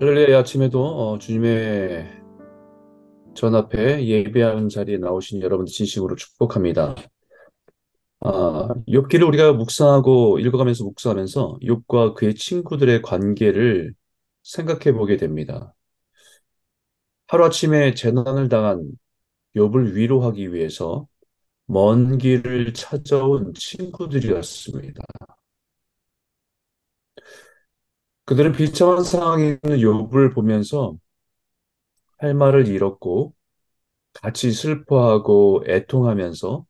할렐루야 아침에도 어, 주님의 전 앞에 예배하는 자리에 나오신 여러분들 진심으로 축복합니다. 아, 욥기를 우리가 묵상하고 읽어가면서 묵상하면서 욥과 그의 친구들의 관계를 생각해 보게 됩니다. 하루아침에 재난을 당한 욥을 위로하기 위해서 먼 길을 찾아온 친구들이었습니다. 그들은 비참한 상황에 있는 욥을 보면서 할 말을 잃었고 같이 슬퍼하고 애통하면서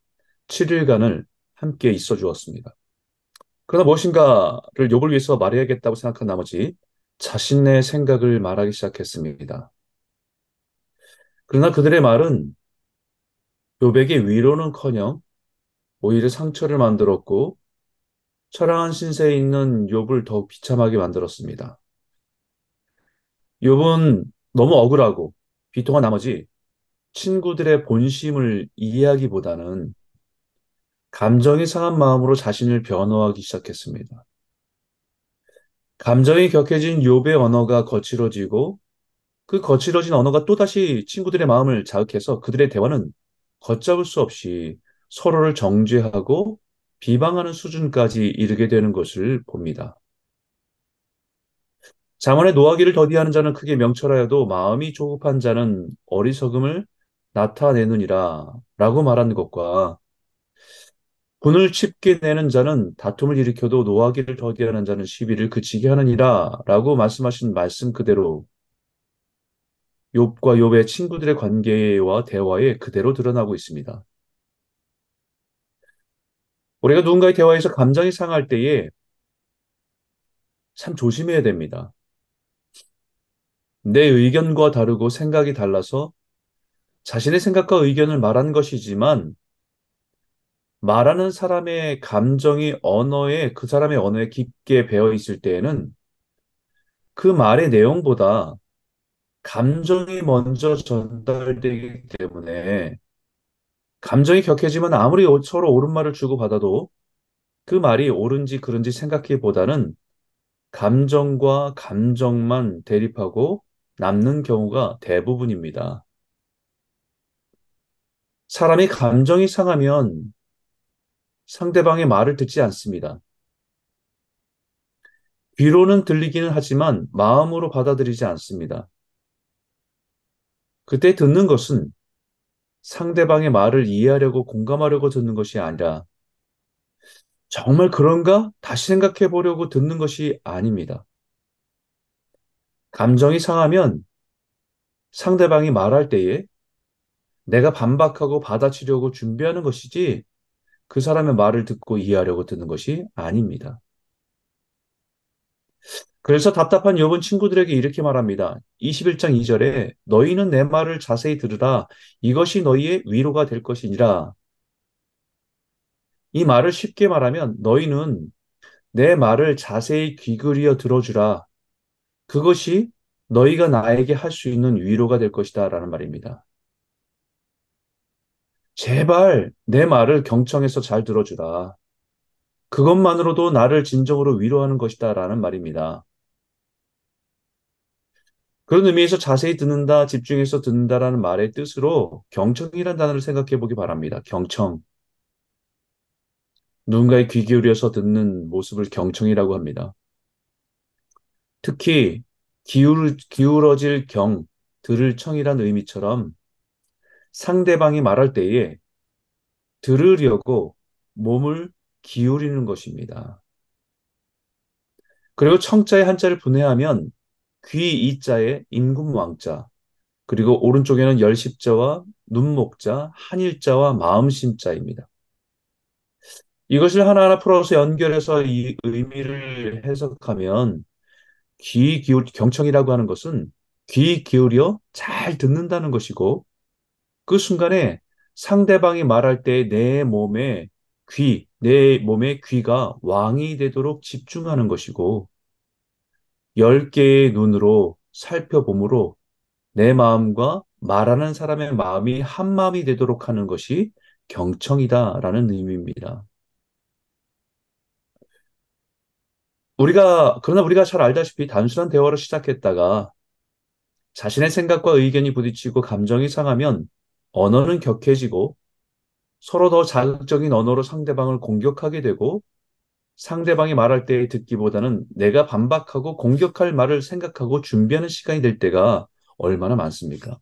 7일간을 함께 있어 주었습니다. 그러나 무엇인가를 욥을 위해서 말해야겠다고 생각한 나머지 자신의 생각을 말하기 시작했습니다. 그러나 그들의 말은 욥에게 위로는커녕 오히려 상처를 만들었고 처량한 신세에 있는 욥을 더욱 비참하게 만들었습니다. 욥은 너무 억울하고 비통한 나머지 친구들의 본심을 이해하기보다는 감정이 상한 마음으로 자신을 변호하기 시작했습니다. 감정이 격해진 욥의 언어가 거칠어지고 그 거칠어진 언어가 또다시 친구들의 마음을 자극해서 그들의 대화는 걷잡을 수 없이 서로를 정죄하고 비방하는 수준까지 이르게 되는 것을 봅니다. 자문의 노하기를 더디하는 자는 크게 명철하여도 마음이 조급한 자는 어리석음을 나타내느니라 라고 말하는 것과 분을 칩게 내는 자는 다툼을 일으켜도 노하기를 더디하는 자는 시비를 그치게 하느니라 라고 말씀하신 말씀 그대로 욥과 욥의 친구들의 관계와 대화에 그대로 드러나고 있습니다. 우리가 누군가의 대화에서 감정이 상할 때에 참 조심해야 됩니다. 내 의견과 다르고 생각이 달라서 자신의 생각과 의견을 말한 것이지만 말하는 사람의 감정이 언어에, 그 사람의 언어에 깊게 배어 있을 때에는 그 말의 내용보다 감정이 먼저 전달되기 때문에 감정이 격해지면 아무리 서로 옳은 말을 주고받아도 그 말이 옳은지 그른지 생각하기보다는 감정과 감정만 대립하고 남는 경우가 대부분입니다. 사람이 감정이 상하면 상대방의 말을 듣지 않습니다. 귀로는 들리기는 하지만 마음으로 받아들이지 않습니다. 그때 듣는 것은 상대방의 말을 이해하려고 공감하려고 듣는 것이 아니라 정말 그런가? 다시 생각해 보려고 듣는 것이 아닙니다. 감정이 상하면 상대방이 말할 때에 내가 반박하고 받아치려고 준비하는 것이지 그 사람의 말을 듣고 이해하려고 듣는 것이 아닙니다. 그래서 답답한 욥은 친구들에게 이렇게 말합니다. 21장 2절에 너희는 내 말을 자세히 들으라. 이것이 너희의 위로가 될 것이니라. 이 말을 쉽게 말하면 너희는 내 말을 자세히 귀그리어 들어주라. 그것이 너희가 나에게 할 수 있는 위로가 될 것이다. 라는 말입니다. 제발 내 말을 경청해서 잘 들어주라. 그것만으로도 나를 진정으로 위로하는 것이다. 라는 말입니다. 그런 의미에서 자세히 듣는다, 집중해서 듣는다라는 말의 뜻으로 경청이라는 단어를 생각해 보기 바랍니다. 경청. 누군가의 귀 기울여서 듣는 모습을 경청이라고 합니다. 특히 기울, 기울어질 경, 들을 청이란 의미처럼 상대방이 말할 때에 들으려고 몸을 기울이는 것입니다. 그리고 청자의 한자를 분해하면 귀 이자에 임금 왕자, 그리고 오른쪽에는 열십자와 눈목자, 한일자와 마음심자입니다. 이것을 하나하나 풀어서 연결해서 이 의미를 해석하면 귀 기울 경청이라고 하는 것은 귀 기울여 잘 듣는다는 것이고 그 순간에 상대방이 말할 때 내 몸에 귀, 내 몸의 귀가 왕이 되도록 집중하는 것이고 열 개의 눈으로 살펴봄으로 내 마음과 말하는 사람의 마음이 한 마음이 되도록 하는 것이 경청이다라는 의미입니다. 우리가, 그러나 우리가 잘 알다시피 단순한 대화로 시작했다가 자신의 생각과 의견이 부딪히고 감정이 상하면 언어는 격해지고 서로 더 자극적인 언어로 상대방을 공격하게 되고 상대방이 말할 때 듣기보다는 내가 반박하고 공격할 말을 생각하고 준비하는 시간이 될 때가 얼마나 많습니까?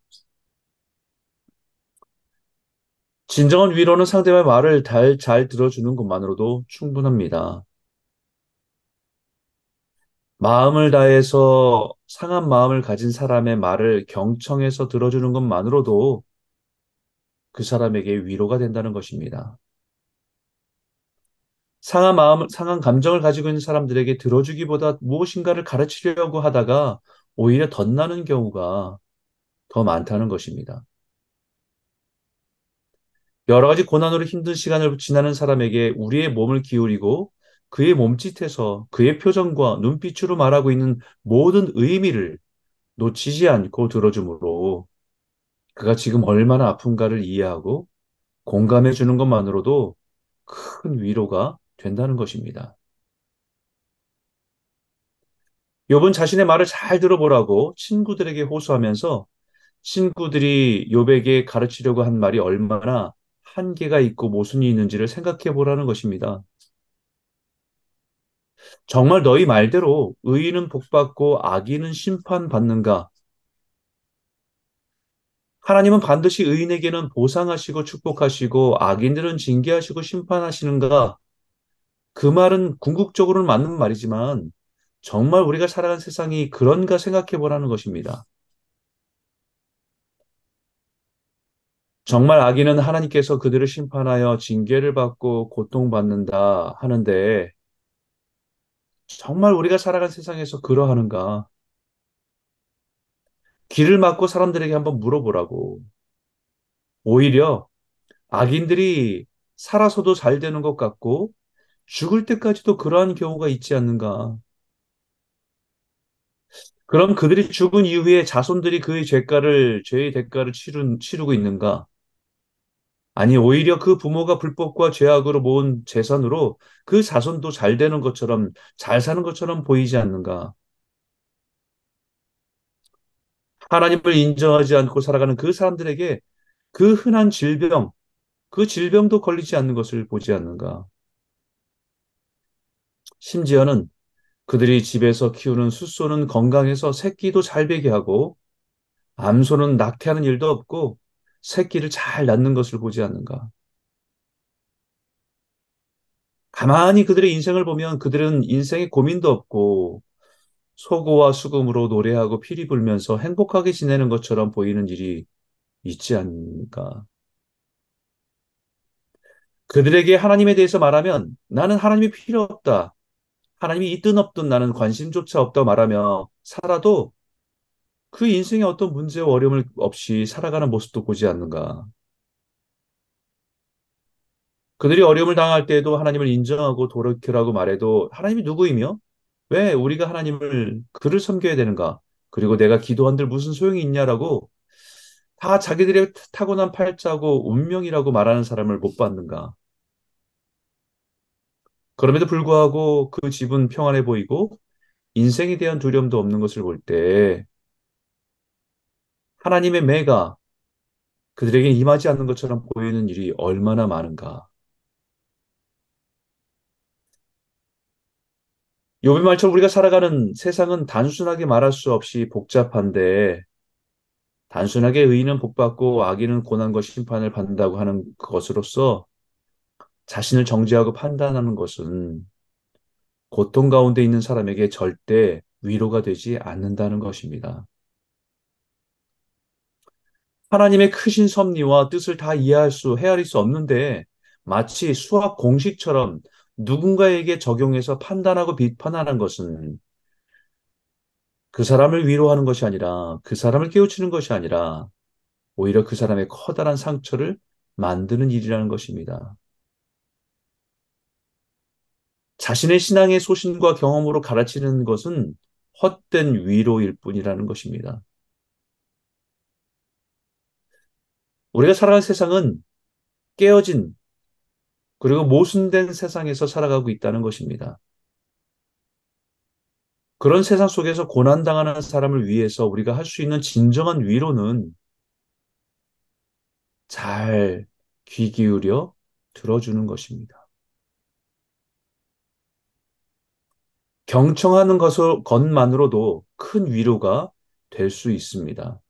진정한 위로는 상대방의 말을 잘, 잘 들어주는 것만으로도 충분합니다. 마음을 다해서 상한 마음을 가진 사람의 말을 경청해서 들어주는 것만으로도 그 사람에게 위로가 된다는 것입니다. 상한 마음, 상한 감정을 가지고 있는 사람들에게 들어주기보다 무엇인가를 가르치려고 하다가 오히려 덧나는 경우가 더 많다는 것입니다. 여러 가지 고난으로 힘든 시간을 지나는 사람에게 우리의 몸을 기울이고 그의 몸짓에서 그의 표정과 눈빛으로 말하고 있는 모든 의미를 놓치지 않고 들어주므로 그가 지금 얼마나 아픈가를 이해하고 공감해 주는 것만으로도 큰 위로가 된다는 것입니다. 욥은 자신의 말을 잘 들어보라고 친구들에게 호소하면서 친구들이 욥에게 가르치려고 한 말이 얼마나 한계가 있고 모순이 있는지를 생각해 보라는 것입니다. 정말 너희 말대로 의인은 복받고 악인은 심판받는가? 하나님은 반드시 의인에게는 보상하시고 축복하시고 악인들은 징계하시고 심판하시는가? 그 말은 궁극적으로는 맞는 말이지만 정말 우리가 살아간 세상이 그런가 생각해 보라는 것입니다. 정말 악인은 하나님께서 그들을 심판하여 징계를 받고 고통받는다 하는데 정말 우리가 살아간 세상에서 그러하는가? 길을 막고 사람들에게 한번 물어보라고. 오히려 악인들이 살아서도 잘 되는 것 같고 죽을 때까지도 그러한 경우가 있지 않는가? 그럼 그들이 죽은 이후에 자손들이 그의 죄가를, 죄의 대가를 치른, 치르고 있는가? 아니, 오히려 그 부모가 불법과 죄악으로 모은 재산으로 그 자손도 잘 되는 것처럼, 잘 사는 것처럼 보이지 않는가? 하나님을 인정하지 않고 살아가는 그 사람들에게 그 흔한 질병, 그 질병도 걸리지 않는 것을 보지 않는가? 심지어는 그들이 집에서 키우는 숫소는 건강해서 새끼도 잘 배게 하고 암소는 낙태하는 일도 없고 새끼를 잘 낳는 것을 보지 않는가? 가만히 그들의 인생을 보면 그들은 인생에 고민도 없고 소고와 수금으로 노래하고 피리 불면서 행복하게 지내는 것처럼 보이는 일이 있지 않는가? 그들에게 하나님에 대해서 말하면 나는 하나님이 필요 없다. 하나님이 있든 없든 나는 관심조차 없다 말하며 살아도 그 인생에 어떤 문제와 어려움을 없이 살아가는 모습도 보지 않는가. 그들이 어려움을 당할 때에도 하나님을 인정하고 돌이키라고 말해도 하나님이 누구이며 왜 우리가 하나님을 그를 섬겨야 되는가? 그리고 내가 기도한들 무슨 소용이 있냐라고 다 자기들의 타고난 팔자고 운명이라고 말하는 사람을 못 봤는가? 그럼에도 불구하고 그 집은 평안해 보이고 인생에 대한 두려움도 없는 것을 볼 때 하나님의 매가 그들에게 임하지 않는 것처럼 보이는 일이 얼마나 많은가. 욥의 말처럼 우리가 살아가는 세상은 단순하게 말할 수 없이 복잡한데 단순하게 의인은 복받고 악인은 고난과 심판을 받는다고 하는 것으로서 자신을 정죄하고 판단하는 것은 고통 가운데 있는 사람에게 절대 위로가 되지 않는다는 것입니다. 하나님의 크신 섭리와 뜻을 다 이해할 수, 헤아릴 수 없는데 마치 수학 공식처럼 누군가에게 적용해서 판단하고 비판하는 것은 그 사람을 위로하는 것이 아니라 그 사람을 깨우치는 것이 아니라 오히려 그 사람의 커다란 상처를 만드는 일이라는 것입니다. 자신의 신앙의 소신과 경험으로 가르치는 것은 헛된 위로일 뿐이라는 것입니다. 우리가 살아가는 세상은 깨어진 그리고 모순된 세상에서 살아가고 있다는 것입니다. 그런 세상 속에서 고난당하는 사람을 위해서 우리가 할 수 있는 진정한 위로는 잘 귀 기울여 들어주는 것입니다. 경청하는 것을, 것만으로도 큰 위로가 될 수 있습니다.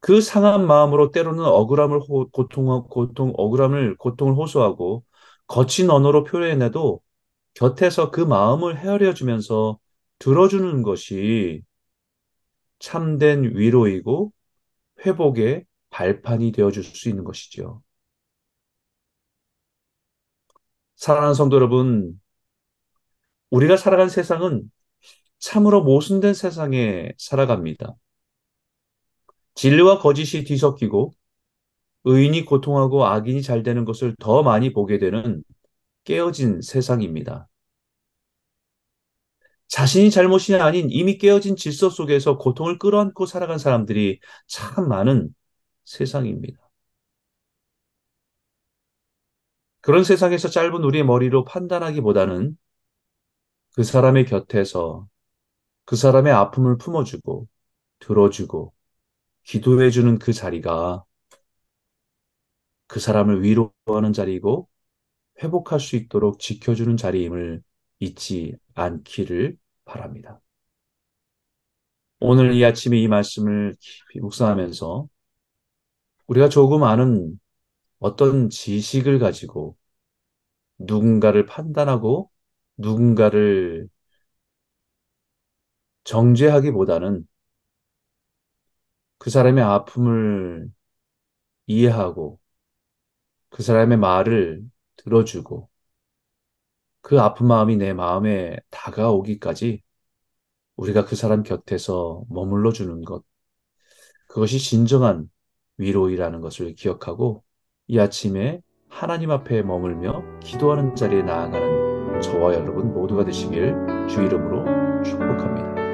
그 상한 마음으로 때로는 억울함을 호, 고통, 고통, 억울함을, 고통을 호소하고 거친 언어로 표현해도 곁에서 그 마음을 헤아려 주면서 들어주는 것이 참된 위로이고 회복의 발판이 되어줄 수 있는 것이죠. 사랑하는 성도 여러분, 우리가 살아간 세상은 참으로 모순된 세상에 살아갑니다. 진리와 거짓이 뒤섞이고 의인이 고통하고 악인이 잘 되는 것을 더 많이 보게 되는 깨어진 세상입니다. 자신이 잘못이 아닌 이미 깨어진 질서 속에서 고통을 끌어안고 살아간 사람들이 참 많은 세상입니다. 그런 세상에서 짧은 우리의 머리로 판단하기보다는 그 사람의 곁에서 그 사람의 아픔을 품어주고 들어주고 기도해주는 그 자리가 그 사람을 위로하는 자리이고 회복할 수 있도록 지켜주는 자리임을 잊지 않기를 바랍니다. 오늘 이 아침에 이 말씀을 깊이 묵상하면서 우리가 조금 아는 어떤 지식을 가지고 누군가를 판단하고 누군가를 정죄하기보다는 그 사람의 아픔을 이해하고 그 사람의 말을 들어주고 그 아픈 마음이 내 마음에 다가오기까지 우리가 그 사람 곁에서 머물러 주는 것. 그것이 진정한 위로이라는 것을 기억하고 이 아침에 하나님 앞에 머물며 기도하는 자리에 나아가는 저와 여러분 모두가 되시길 주 이름으로 축복합니다.